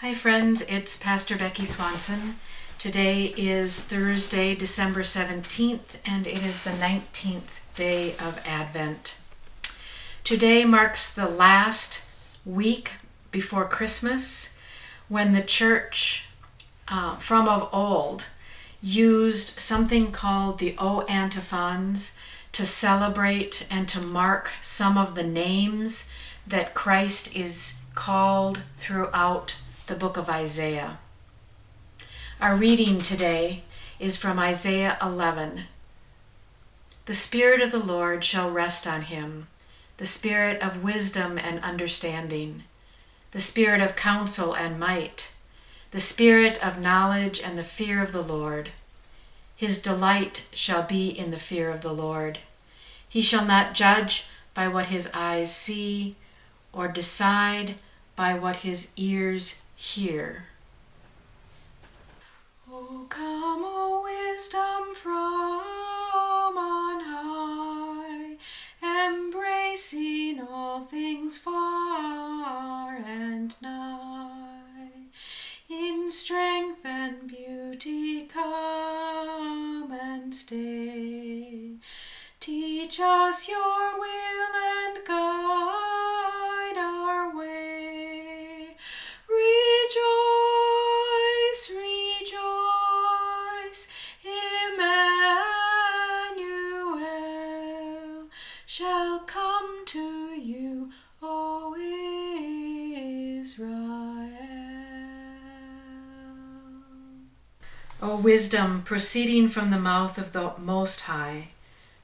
Hi, friends, it's Pastor Becky Swanson. Today is Thursday, December 17th, and it is the 19th day of Advent. Today marks the last week before Christmas when the church uh, from of old used something called the O antiphons to celebrate and to mark some of the names that Christ is called throughout the book of Isaiah. Our reading today is from Isaiah 11. The Spirit of the Lord shall rest on him, the Spirit of wisdom and understanding, the Spirit of counsel and might, the Spirit of knowledge and the fear of the Lord. His delight shall be in the fear of the Lord. He shall not judge by what his eyes see, or decide by what his ears hear. O come, O wisdom from on high, embracing all things far and nigh. In strength and beauty come and stay. Teach us your will shall come to you, O Israel. O wisdom proceeding from the mouth of the Most High,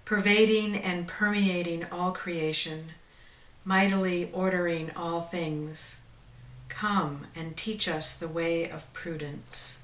pervading and permeating all creation, mightily ordering all things, come and teach us the way of prudence.